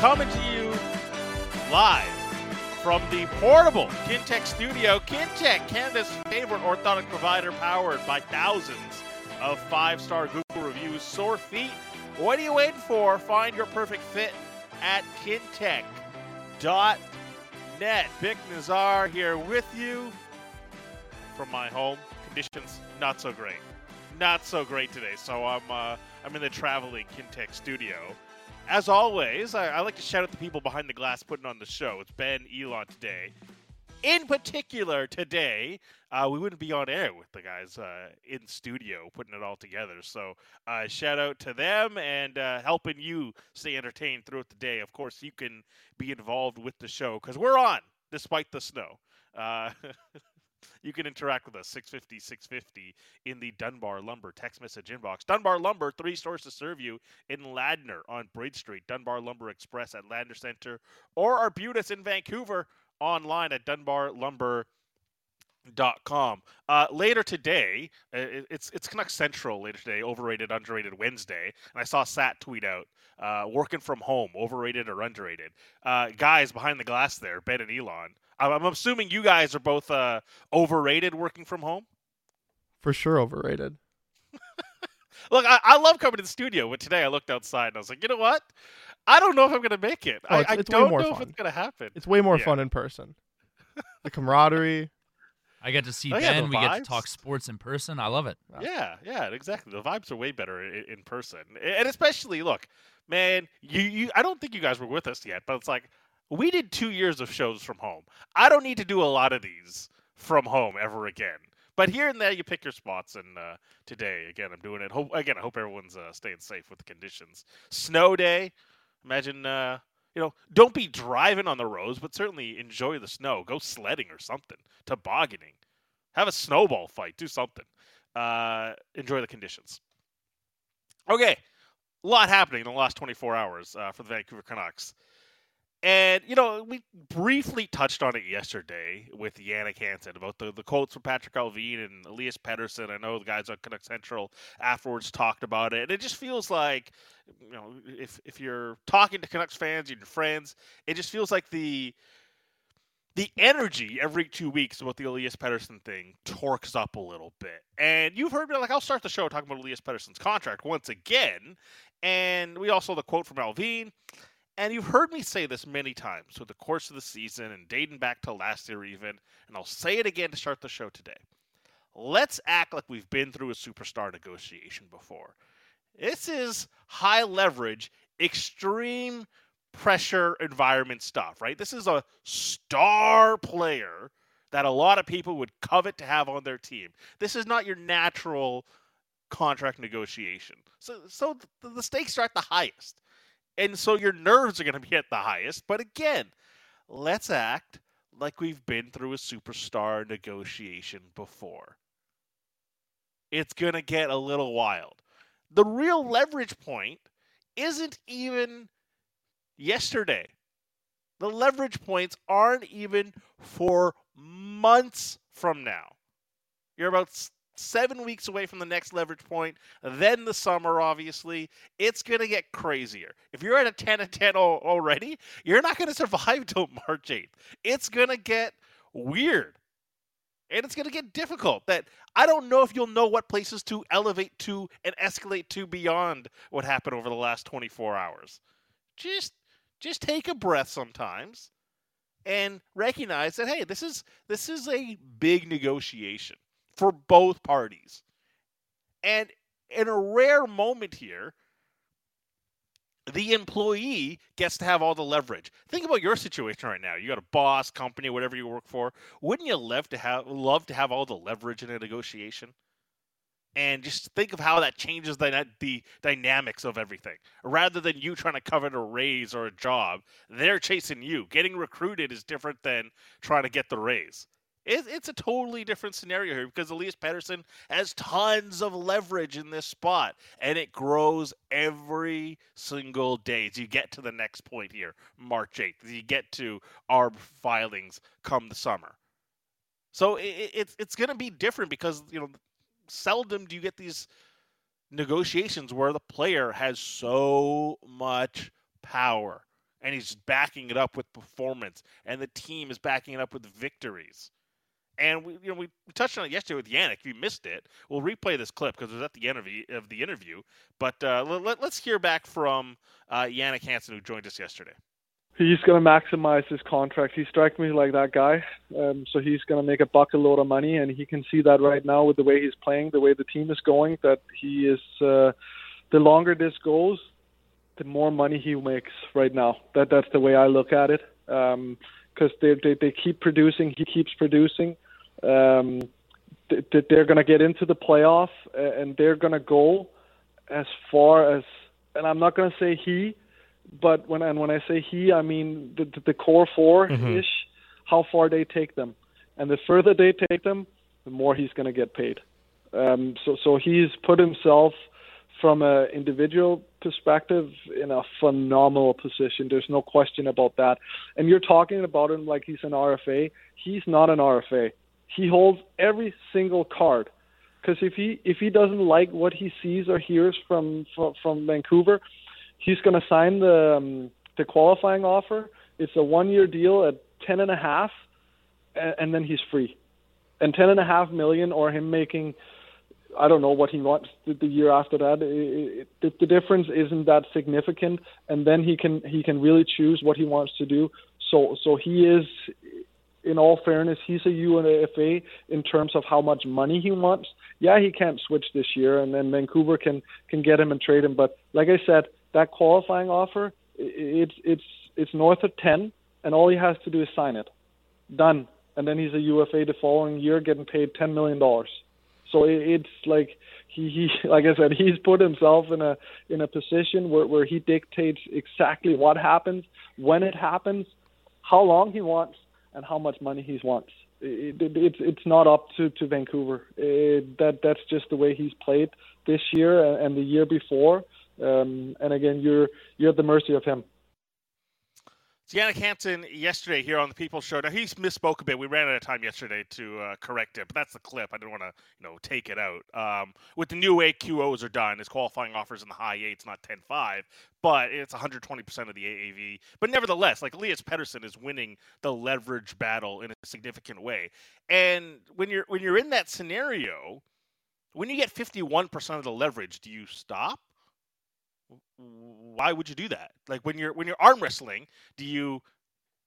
Coming to you live from the portable Kintec studio. Kintec, Canada's favorite orthotic provider, powered by thousands of five-star Google reviews. Sore feet. What are you waiting for? Find your perfect fit at kintec.net. Bik Nizzar here with you from my home. Conditions not so great. Not so great today. So I'm uh, I'm in the traveling Kintec studio. As always, I, I like to shout out the people behind the glass putting on the show. It's Ben Elan today. In particular, today, uh, we wouldn't be on air with the guys uh, in studio putting it all together. So, uh, shout out to them and uh, helping you stay entertained throughout the day. Of course, you can be involved with the show because we're on despite the snow. You can interact with us 650 650 in the Dunbar Lumber text message inbox. Dunbar Lumber, three stores to serve you in Ladner on Bridge Street, Dunbar Lumber Express at Ladner Center, or Arbutus in Vancouver online at dunbarlumber.com. Uh, later today, uh, it's it's Canuck Central later today, overrated, underrated Wednesday, and I saw Sat tweet out, uh, working from home, overrated or underrated. Uh, guys behind the glass there, Ben and Elan. I'm, I'm assuming you guys are both uh, overrated working from home. For sure overrated. Look, I, I love coming to the studio, but today I looked outside and I was like, you know what? I don't know if I'm going to make it. Oh, I, it's- I it's way don't more know if fun. it's going to happen. It's way more Yeah. fun in person. The camaraderie. I get to see Oh, yeah, the Ben. we get to talk sports in person. I love it. Wow. Yeah, yeah, exactly. The vibes are way better in, in person, and especially look, man. You, you, I don't think you guys were with us yet, but it's like we did two years of shows from home. I don't need to do a lot of these from home ever again. But here and there, you pick your spots, and uh, today, again, I'm doing it. Hope, again, I hope everyone's uh, staying safe with the conditions. Snow day. Imagine, uh, you know, don't be driving on the roads, but certainly enjoy the snow. Go sledding or something, tobogganing, have a snowball fight, do something. Uh, enjoy the conditions. Okay, a lot happening in the last 24 hours uh, for the Vancouver Canucks. And, you know, we briefly touched on it yesterday with Jannik Hansen about the, the quotes from Patrik Allvin and Elias Pettersson. I know the guys on Canuck Central afterwards talked about it. And it just feels like, you know, if, if you're talking to Canucks fans and your friends, it just feels like the the energy every two weeks about the Elias Pettersson thing torques up a little bit. And you've heard me like I'll start the show talking about Elias Pettersson's contract once again. And we also the quote from Allvin. And you've heard me say this many times through the course of the season and dating back to last year even, and I'll say it again to start the show today. Let's act like we've been through a superstar negotiation before. This is high leverage, extreme pressure environment stuff, right? This is a star player that a lot of people would covet to have on their team. This is not your natural contract negotiation. So so the, the stakes are at the highest. And so your nerves are going to be at the highest, but again, let's act like we've been through a superstar negotiation before. It's going to get a little wild. The real leverage point isn't even yesterday. The leverage points aren't even for months from now. You're about seven weeks away from the next leverage point, then the summer, obviously. It's going to get crazier. If you're at a 10 and 10 already, you're not going to survive till March 8th. It's going to get weird. And it's going to get difficult. That I don't know if you'll know what places to elevate to and escalate to beyond what happened over the last 24 hours. Just just take a breath sometimes and recognize that hey this is this is a big negotiation for both parties and in a rare moment here the employee gets to have all the leverage think about your situation right now you got a boss company whatever you work for wouldn't you love to have love to have all the leverage in a negotiation and just think of how that changes the, the dynamics of everything. Rather than you trying to covet a raise or a job, they're chasing you. Getting recruited is different than trying to get the raise. It, it's a totally different scenario here because Elias Pettersson has tons of leverage in this spot, and it grows every single day as you get to the next point here, March 8th, as you get to ARB filings come the summer. So it, it- it's it's going to be different because you know seldom do you get these negotiations where the player has so much power and he's backing it up with performance and the team is backing it up with victories. And we, you know, we touched on it yesterday with Jannik. If you missed it, we'll replay this clip because it was at the end of the, interview. But uh, let, us hear back from uh, Jannik Hansen, who joined us yesterday. He's going to maximize his contract. He strikes me like that guy. Um, so he's going to make a bucket load of money, and he can see that right now with the way he's playing, the way the team is going. That he is. Uh, the longer this goes, the more money he makes right now. That that's the way I look at it. Because um, they, they they keep producing, he keeps producing um, that they're going to get into the playoff and they're going to go as far as, and I'm not going to say he, but when and when I say he, I mean the, the core four ish, mm-hmm. how far they take them, and the further they take them, the more he's going to get paid. Um, so so he's put himself from an individual perspective in a phenomenal position. There's no question about that. And you're talking about him like he's an RFA. He's not an RFA he holds every single card. Because if he if he doesn't like what he sees or hears from from, from Vancouver, he's going to sign the um, the qualifying offer. It's a one year deal at ten and a half, and, then he's free. And ten and a half million, or him making, I don't know what he wants the, the year after that. It, it, the difference isn't that significant, and then he can he can really choose what he wants to do. So so he is in all fairness, he's a UNFA in terms of how much money he wants. Yeah, he can't switch this year, and then Vancouver can can get him and trade him. But like I said, that qualifying offer, it's it's it's north of ten, and all he has to do is sign it. Done, and then he's a UFA the following year, getting paid ten million dollars. So it's like he, he like I said, he's put himself in a in a position where where he dictates exactly what happens, when it happens, how long he wants, and how much money he wants. It, it, it's it's not up to to Vancouver. It, that that's just the way he's played this year and the year before. Um, and again, you're you're at the mercy of him. Jannik Hansen yesterday here on the People Show. Now he misspoke a bit. We ran out of time yesterday to uh, correct it, but that's the clip. I didn't want to, you know, take it out. Um, with the new way QOs are done, his qualifying offers in the high eights, not 10-5, but it's 120 percent of the AAV. But nevertheless, like Elias Pettersson is winning the leverage battle in a significant way. And when you're when you're in that scenario, when you get 51 percent of the leverage, do you stop? Why would you do that? Like when you're when you're arm wrestling, do you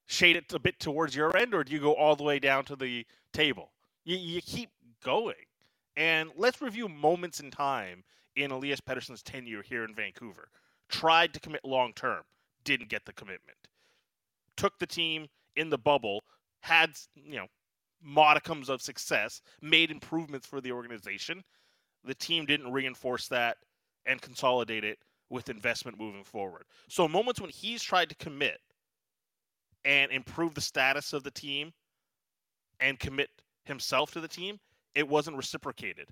shade it a bit towards your end, or do you go all the way down to the table? You, you keep going. And let's review moments in time in Elias Pettersson's tenure here in Vancouver. Tried to commit long term, didn't get the commitment. Took the team in the bubble, had you know modicums of success, made improvements for the organization. The team didn't reinforce that and consolidate it with investment moving forward. So moments when he's tried to commit and improve the status of the team and commit himself to the team, it wasn't reciprocated.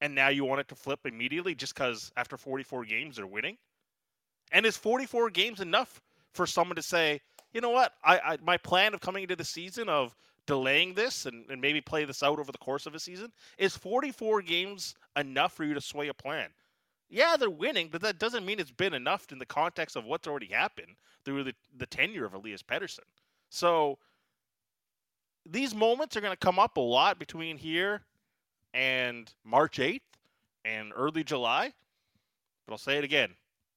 And now you want it to flip immediately just because after 44 games they're winning? And is 44 games enough for someone to say, you know what, I, I my plan of coming into the season of delaying this and, and maybe play this out over the course of a season? Is 44 games enough for you to sway a plan? Yeah, they're winning, but that doesn't mean it's been enough in the context of what's already happened through the, the tenure of Elias Pettersson. So these moments are going to come up a lot between here and March 8th and early July. But I'll say it again.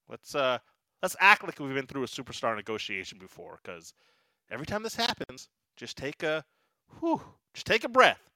Let's uh let's act like we've been through a superstar negotiation before cuz every time this happens, just take a whew, just take a breath.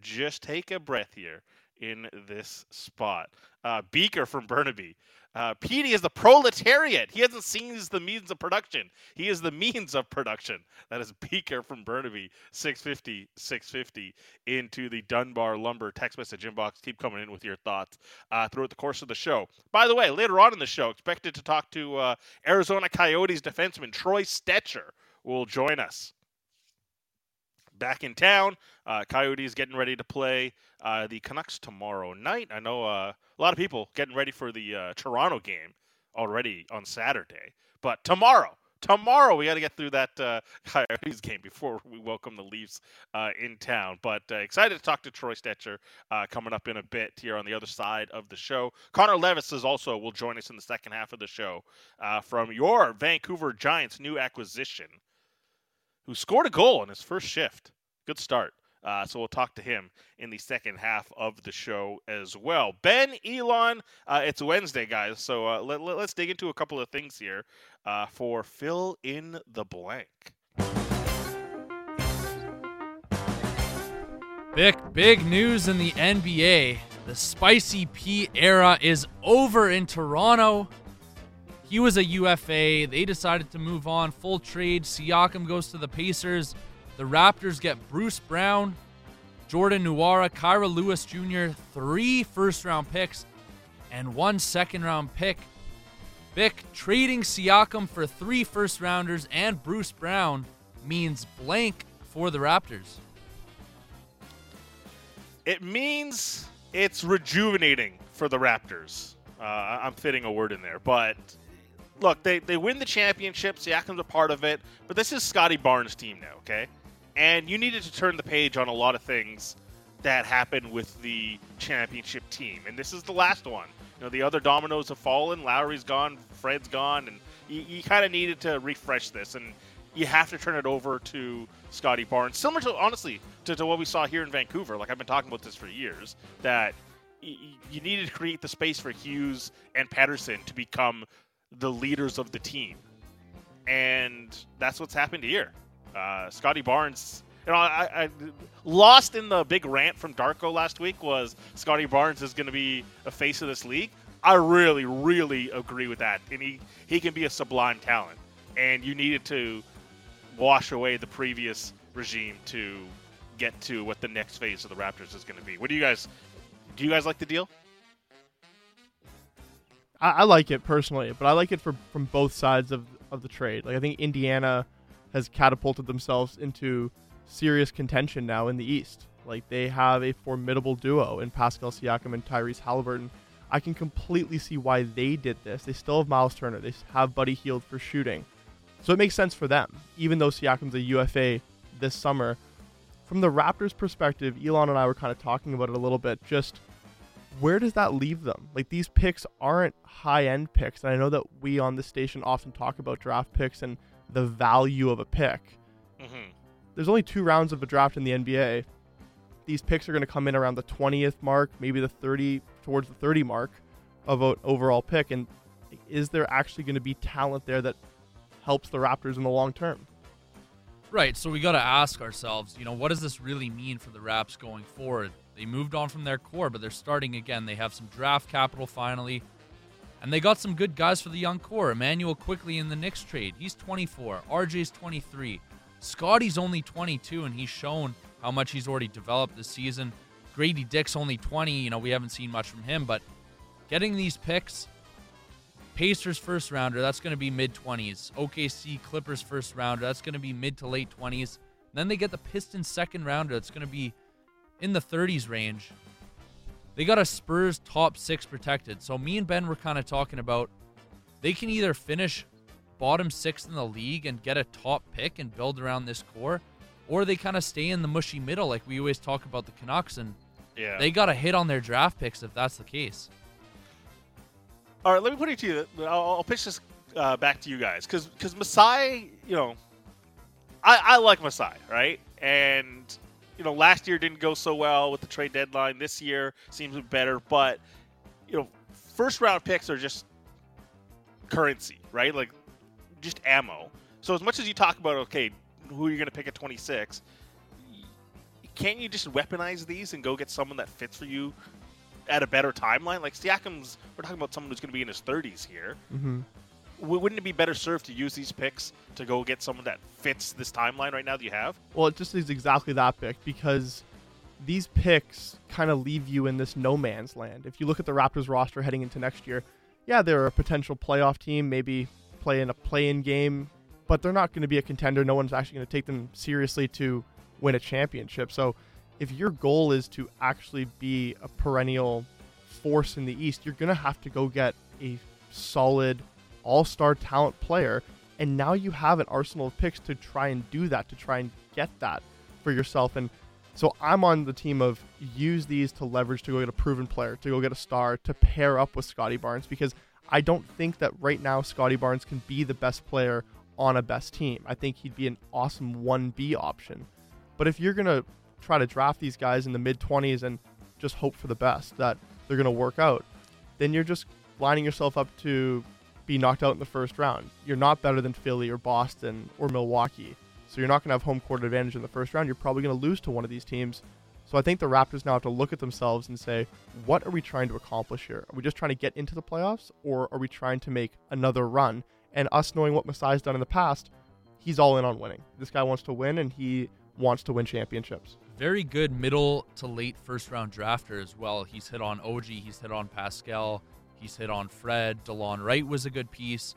Just take a breath here in this spot. Uh, Beaker from Burnaby. Uh, Petey is the proletariat. He hasn't seen the means of production. He is the means of production. That is Beaker from Burnaby, 650, 650 into the Dunbar Lumber text message inbox. Keep coming in with your thoughts uh, throughout the course of the show. By the way, later on in the show, expected to talk to uh, Arizona Coyotes defenseman Troy Stecher will join us back in town. Uh, Coyotes getting ready to play uh, the Canucks tomorrow night. I know uh, a lot of people getting ready for the uh, Toronto game already on Saturday, but tomorrow, tomorrow. We got to get through that uh, Coyotes game before we welcome the Leafs uh, in town. But excited to talk to Troy Stecher coming up in a bit here on the other side of the show. Connor Levis is also will join us in the second half of the show from your Vancouver Giants new acquisition, who scored a goal in his first shift. Good start. Uh, so we'll talk to him in the second half of the show as well. Ben Elan, uh, it's Wednesday, guys. So uh, let, us dig into a couple of things here uh, for fill in the blank. Big, big news in the NBA. The Spicy P era is over in Toronto. He was a UFA. They decided to move on. Full trade. Siakam goes to the Pacers. The Raptors get Bruce Brown, Jordan Nwora, Kira Lewis Jr., three first round picks, and one second round pick. Bik trading Siakam for three first rounders and Bruce Brown means blank for the Raptors. It means it's rejuvenating for the Raptors. Uh, I'm fitting a word in there, but look, they, they win the championship. Siakam's a part of it, but this is Scottie Barnes' team now, okay? And you needed to turn the page on a lot of things that happened with the championship team. And this is the last one. You know, the other dominoes have fallen. Lowry's gone, Fred's gone, and you, you kind of needed to refresh this. And you have to turn it over to Scottie Barnes. Similar to, honestly, to, to what we saw here in Vancouver. Like, I've been talking about this for years, that you needed to create the space for Hughes and Pettersson to become the leaders of the team. And that's what's happened here. Uh, Scottie Barnes, you know, I, I, lost in the big rant from Darko last week was Scottie Barnes is going to be a face of this league. I really, really agree with that, and he he can be a sublime talent. And you needed to wash away the previous regime to get to what the next phase of the Raptors is going to be. What do you guys? Do you guys like the deal? I, I like it personally, but I like it for, from both sides of of the trade. Like I think Indiana has catapulted themselves into serious contention now in the East. Like they have a formidable duo in Pascal Siakam and Tyrese Halliburton. I can completely see why they did this. They still have Miles Turner. They have Buddy Hield for shooting. So it makes sense for them, even though Siakam's a UFA this summer. From the Raptors' perspective, Elan and I were kind of talking about it a little bit. Just where does that leave them? Like these picks aren't high end picks. And I know that we on this station often talk about draft picks and the value of a pick. Mm-hmm. There's only two rounds of a draft in the NBA. These picks are going to come in around the 20th mark, maybe the 30 towards the 30 mark of an overall pick. And is there actually going to be talent there that helps the Raptors in the long term? Right. So we got to ask ourselves, you know, what does this really mean for the Raps going forward? They moved on from their core, but they're starting again. They have some draft capital finally. And they got some good guys for the young core. Immanuel Quickley in the Knicks trade. He's 24. RJ's 23. Scottie's only 22, and he's shown how much he's already developed this season. Gradey Dick's only 20. You know, we haven't seen much from him, but getting these picks, Pacers first rounder, that's going to be mid 20s. OKC Clippers first rounder, that's going to be mid to late 20s. Then they get the Pistons second rounder, that's going to be in the 30s range. They got a Spurs top six protected. So me and Ben were kind of talking about they can either finish bottom six in the league and get a top pick and build around this core, or they kind of stay in the mushy middle like we always talk about the Canucks and yeah. they got to hit on their draft picks if that's the case. All right, let me put it to you. I'll, I'll pitch this uh, back to you guys because because Masai, you know, I, I like Masai, right? And you know, last year didn't go so well with the trade deadline. This year seems better, but you know, first round picks are just currency, right? Like just ammo. So as much as you talk about okay, who are you going to pick at 26? Can't you just weaponize these and go get someone that fits for you at a better timeline? Like Siakam's, we're talking about someone who's going to be in his 30s here. Mm-hmm wouldn't it be better served to use these picks to go get someone that fits this timeline right now that you have? Well, it just is exactly that pick because these picks kind of leave you in this no man's land. If you look at the Raptors roster heading into next year, yeah, they're a potential playoff team, maybe play in a play-in game, but they're not going to be a contender. No one's actually going to take them seriously to win a championship. So, if your goal is to actually be a perennial force in the East, you're going to have to go get a solid all star talent player. And now you have an arsenal of picks to try and do that, to try and get that for yourself. And so I'm on the team of use these to leverage to go get a proven player, to go get a star, to pair up with Scottie Barnes because I don't think that right now Scottie Barnes can be the best player on a best team. I think he'd be an awesome 1B option. But if you're going to try to draft these guys in the mid 20s and just hope for the best that they're going to work out, then you're just lining yourself up to be knocked out in the first round. You're not better than Philly or Boston or Milwaukee. So you're not going to have home court advantage in the first round. You're probably going to lose to one of these teams. So I think the Raptors now have to look at themselves and say, what are we trying to accomplish here? Are we just trying to get into the playoffs or are we trying to make another run? And us knowing what Masai's done in the past, he's all in on winning. This guy wants to win and he wants to win championships. Very good middle to late first round drafter as well. He's hit on OG, he's hit on Pascal, he's hit on Fred. Delon Wright was a good piece.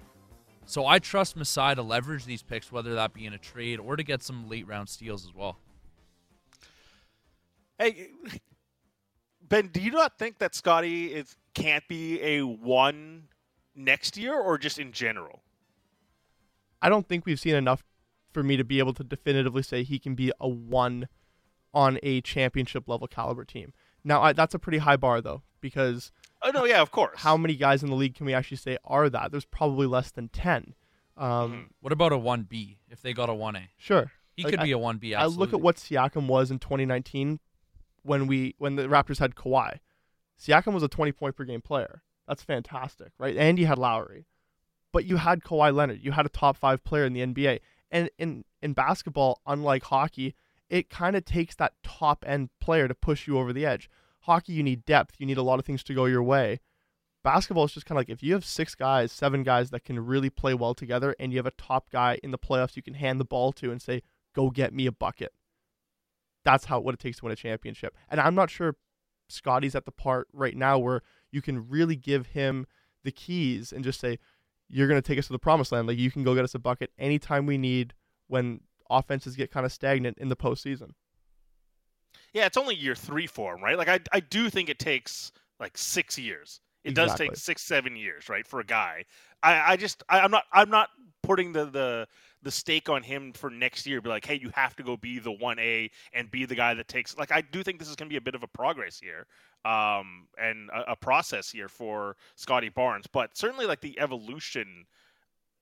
So I trust Masai to leverage these picks, whether that be in a trade or to get some late round steals as well. Hey, Ben, do you not think that Scottie is can't be a one next year, or just in general? I don't think we've seen enough for me to be able to definitively say he can be a one on a championship level caliber team. Now I, that's a pretty high bar though, because Oh no, yeah, of course. how many guys in the league can we actually say are that? There's probably less than ten. Um, Mhm. What about a 1B if they got a 1A? Sure, He Like, could I- be a 1B. I look at what Siakam was in 2019 when we when the Raptors had Kawhi. Siakam was a 20 point per game player. That's fantastic, right? And you had Lowry, but you had Kawhi Leonard. You had a top five player in the NBA. And in in basketball, unlike hockey, it kind of takes that top end player to push you over the edge. Hockey, you need depth. You need a lot of things to go your way. Basketball is just kind of like if you have six guys, seven guys that can really play well together, and you have a top guy in the playoffs you can hand the ball to and say, "Go get me a bucket." That's how what it takes to win a championship. And I'm not sure Scottie's at the part right now where you can really give him the keys and just say, "You're going to take us to the promised land. Like you can go get us a bucket anytime we need when offenses get kind of stagnant in the postseason." Yeah, it's only year three for him, right? Like I, I do think it takes like six years. It does take six, seven years, right, for a guy. I, I just, I, I'm not, I'm not putting the the the stake on him for next year. Be like, hey, you have to go be the one A and be the guy that takes. Like, I do think this is going to be a bit of a progress here, um, and a, a process here for Scottie Barnes. But certainly, like the evolution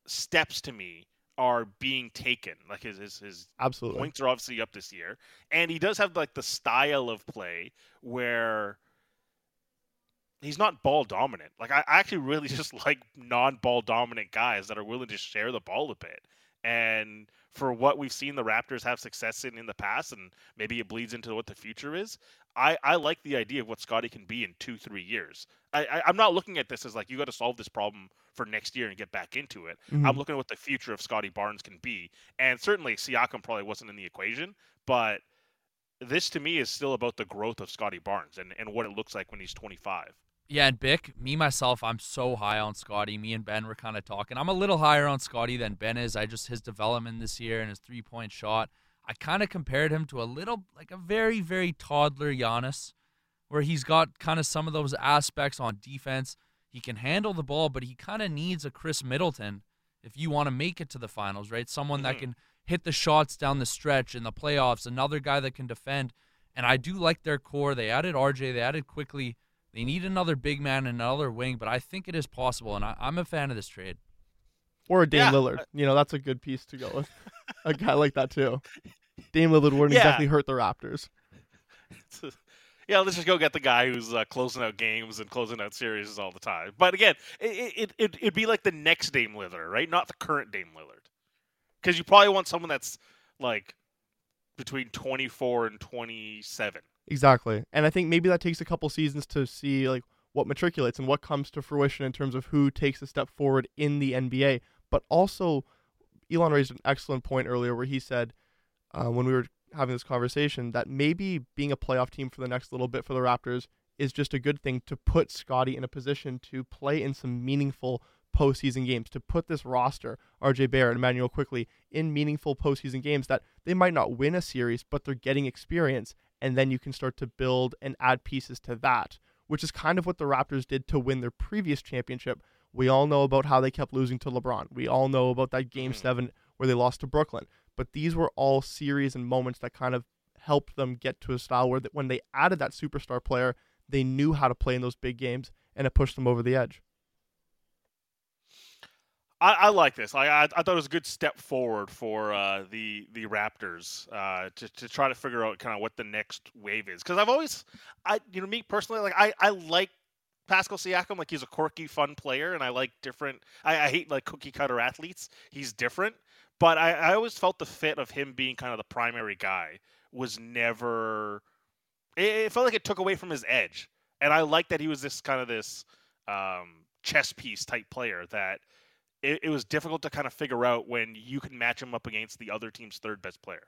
steps to me are being taken. Like his his, his Absolutely. points are obviously up this year, and he does have like the style of play where he's not ball dominant. Like I actually really just like non-ball dominant guys that are willing to share the ball a bit. And for what we've seen the Raptors have success in in the past, and maybe it bleeds into what the future is, I, I like the idea of what Scottie can be in two, three years. I, I, I'm not looking at this as like you got to solve this problem for next year and get back into it. Mhm. I'm looking at what the future of Scottie Barnes can be. And certainly Siakam probably wasn't in the equation, but this to me is still about the growth of Scottie Barnes and, and what it looks like when he's 25. Yeah, and Bik, me myself, I'm so high on Scottie. Me and Ben were kind of talking. I'm a little higher on Scottie than Ben is. I just his development this year and his three point shot. I kind of compared him to a little like a very very toddler Giannis, where he's got kind of some of those aspects on defense. He can handle the ball, but he kind of needs a Khris Middleton if you want to make it to the finals, right? Someone that Mhm. can hit the shots down the stretch in the playoffs. Another guy that can defend. And I do like their core. They added RJ. They added Quickley. They need another big man and another wing, but I think it is possible, and I, I'm a fan of this trade. Or a Dame Yeah, Lillard. You know, that's a good piece to go with. a guy like that too. Dame Lillard wouldn't Yeah. exactly hurt the Raptors. yeah, let's just go get the guy who's uh, closing out games and closing out series all the time. But again, it, it, it, it'd be like the next Dame Lillard, right? Not the current Dame Lillard. Because you probably want someone that's like between 24 and 27. Exactly. And I think maybe that takes a couple seasons to see like what matriculates and what comes to fruition in terms of who takes a step forward in the NBA. But also, Elan raised an excellent point earlier where he said uh, when we were having this conversation that maybe being a playoff team for the next little bit for the Raptors is just a good thing to put Scottie in a position to play in some meaningful postseason games, to put this roster, RJ Barrett, and Immanuel Quickley, in meaningful postseason games that they might not win a series, but they're getting experience. And then you can start to build and add pieces to that, which is kind of what the Raptors did to win their previous championship We all know about how they kept losing to LeBron. We all know about that game Mhm. seven where they lost to Brooklyn. But these were all series and moments that kind of helped them get to a style where that when they added that superstar player, they knew how to play in those big games, and it pushed them over the edge. I, I like this. I, I I thought it was a good step forward for uh, the the Raptors uh, to to try to figure out kind of what the next wave is. Because I've always, I you know me personally, like I I like Pascal Siakam. Like he's a quirky, fun player, and I like different. I, I hate like cookie cutter athletes. He's different, but I, I always felt the fit of him being kind of the primary guy was never. It, it felt like it took away from his edge, and I like that he was this kind of this um, chess piece type player that it, it was difficult to kind of figure out when you can match him up against the other team's third best player.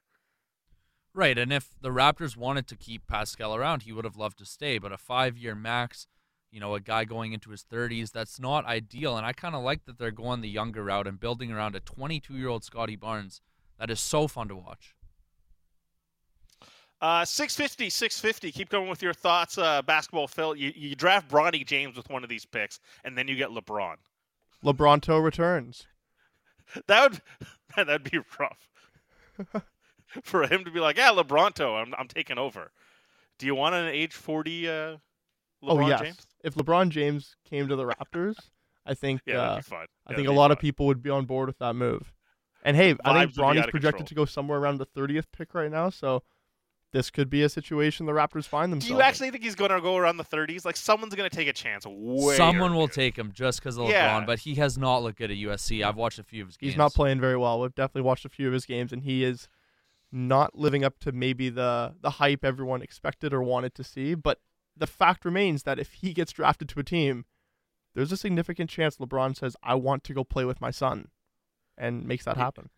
Right, and if the Raptors wanted to keep Pascal around, he would have loved to stay. But a five-year max, you know, a guy going into his 30s, that's not ideal. And I kind of like that they're going the younger route and building around a 22-year-old Scottie Barnes. That is so fun to watch. Uh, 650, 650. Keep going with your thoughts. Uh, basketball, Phil. You, you draft Bronny James with one of these picks, and then you get LeBron. LeBronto returns. That would that'd be rough for him to be like, yeah, LeBronto, I'm I'm taking over. Do you want an age 40 uh, LeBron oh yes. James? If LeBron James came to the Raptors, I think Yeah, uh, fun. I think a lot of people would be on board with that move. And hey, I think Vibes be out Bronny's projected control. to go somewhere around the 30th pick right now, so this could be a situation the Raptors find themselves. Do you actually think he's going to go around the 30s? Like someone's going to take a chance. Way Someone will take him just because of Yeah. LeBron, but he has not looked good at USC. I've watched a few of his games. He's not playing very well. We've definitely watched a few of his games, and he is not living up to maybe the the hype everyone expected or wanted to see. But the fact remains that if he gets drafted to a team, there's a significant chance LeBron says, "I want to go play with my son," and makes that happen.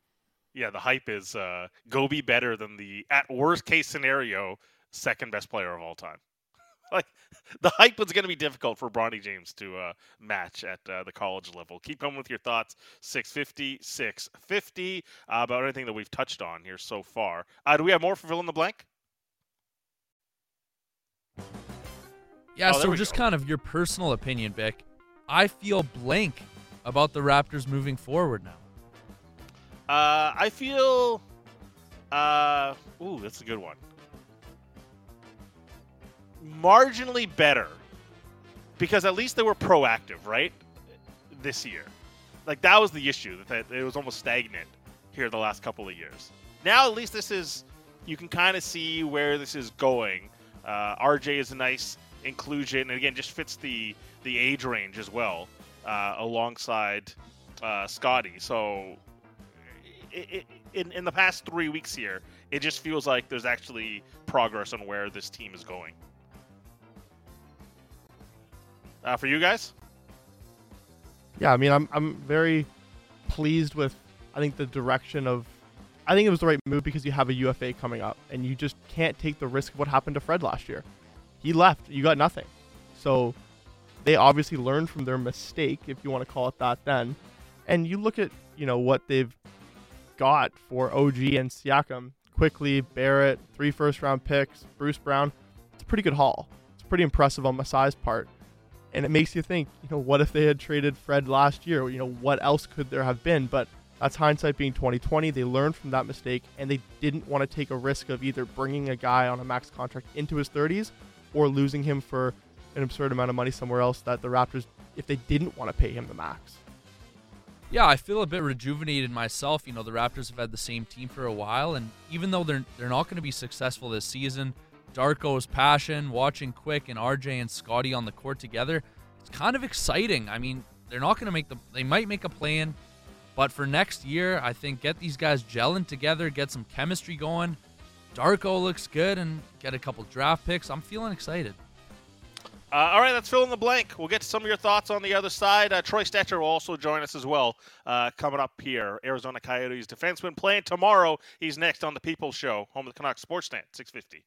Yeah, the hype is uh, go be better than the at worst case scenario second best player of all time. like the hype was going to be difficult for Bronny James to uh, match at uh, the college level. Keep coming with your thoughts. 650, 650 uh, about anything that we've touched on here so far. Uh, do we have more for fill in the blank? Yeah, Oh, so just go. kind of your personal opinion, Bik. I feel blank about the Raptors moving forward now. Uh, I feel. Uh, ooh, that's a good one. Marginally better, because at least they were proactive, right? This year, like that was the issue that, it was almost stagnant here the last couple of years. Now at least this is, you can kind of see where this is going. Uh, RJ is a nice inclusion, and again, just fits the the age range as well, uh, alongside uh, Scottie. So in in the past three weeks here, it just feels like there's actually progress on where this team is going. Uh, for you guys, Yeah, I mean, I'm I'm very pleased with I think the direction of I think it was the right move because you have a UFA coming up and you just can't take the risk of what happened to Fred last year. He left, you got nothing. So they obviously learned from their mistake, if you want to call it that then. And you look at, you know, what they've got for OG and Siakam, Quickley, Barrett, three first round picks, Bruce Brown. It's a pretty good haul. It's pretty impressive on Masai's part and it makes you think, you know, what if they had traded Fred last year? You know, what else could there have been? But that's hindsight being 2020. They learned from that mistake, and they didn't want to take a risk of either bringing a guy on a max contract into his 30s or losing him for an absurd amount of money somewhere else that the Raptors, if they didn't want to pay him the max. Yeah, I feel a bit rejuvenated myself. You know, the Raptors have had the same team for a while, and even though they're they're not going to be successful this season, Darko's passion, watching Quick and RJ and Scottie on the court together, it's kind of exciting. I mean, they're not going to make the they might make a plan, but for next year, I think get these guys gelling together, get some chemistry going. Darko looks good, and get a couple draft picks. I'm feeling excited. Uh, all right, let's fill in the blank. We'll get to some of your thoughts on the other side. Uh, Troy Stecher will also join us as well. Uh, coming up here, Arizona Coyotes defenseman playing tomorrow. He's next on the People Show, home of the Canucks Sportsnet, six fifty.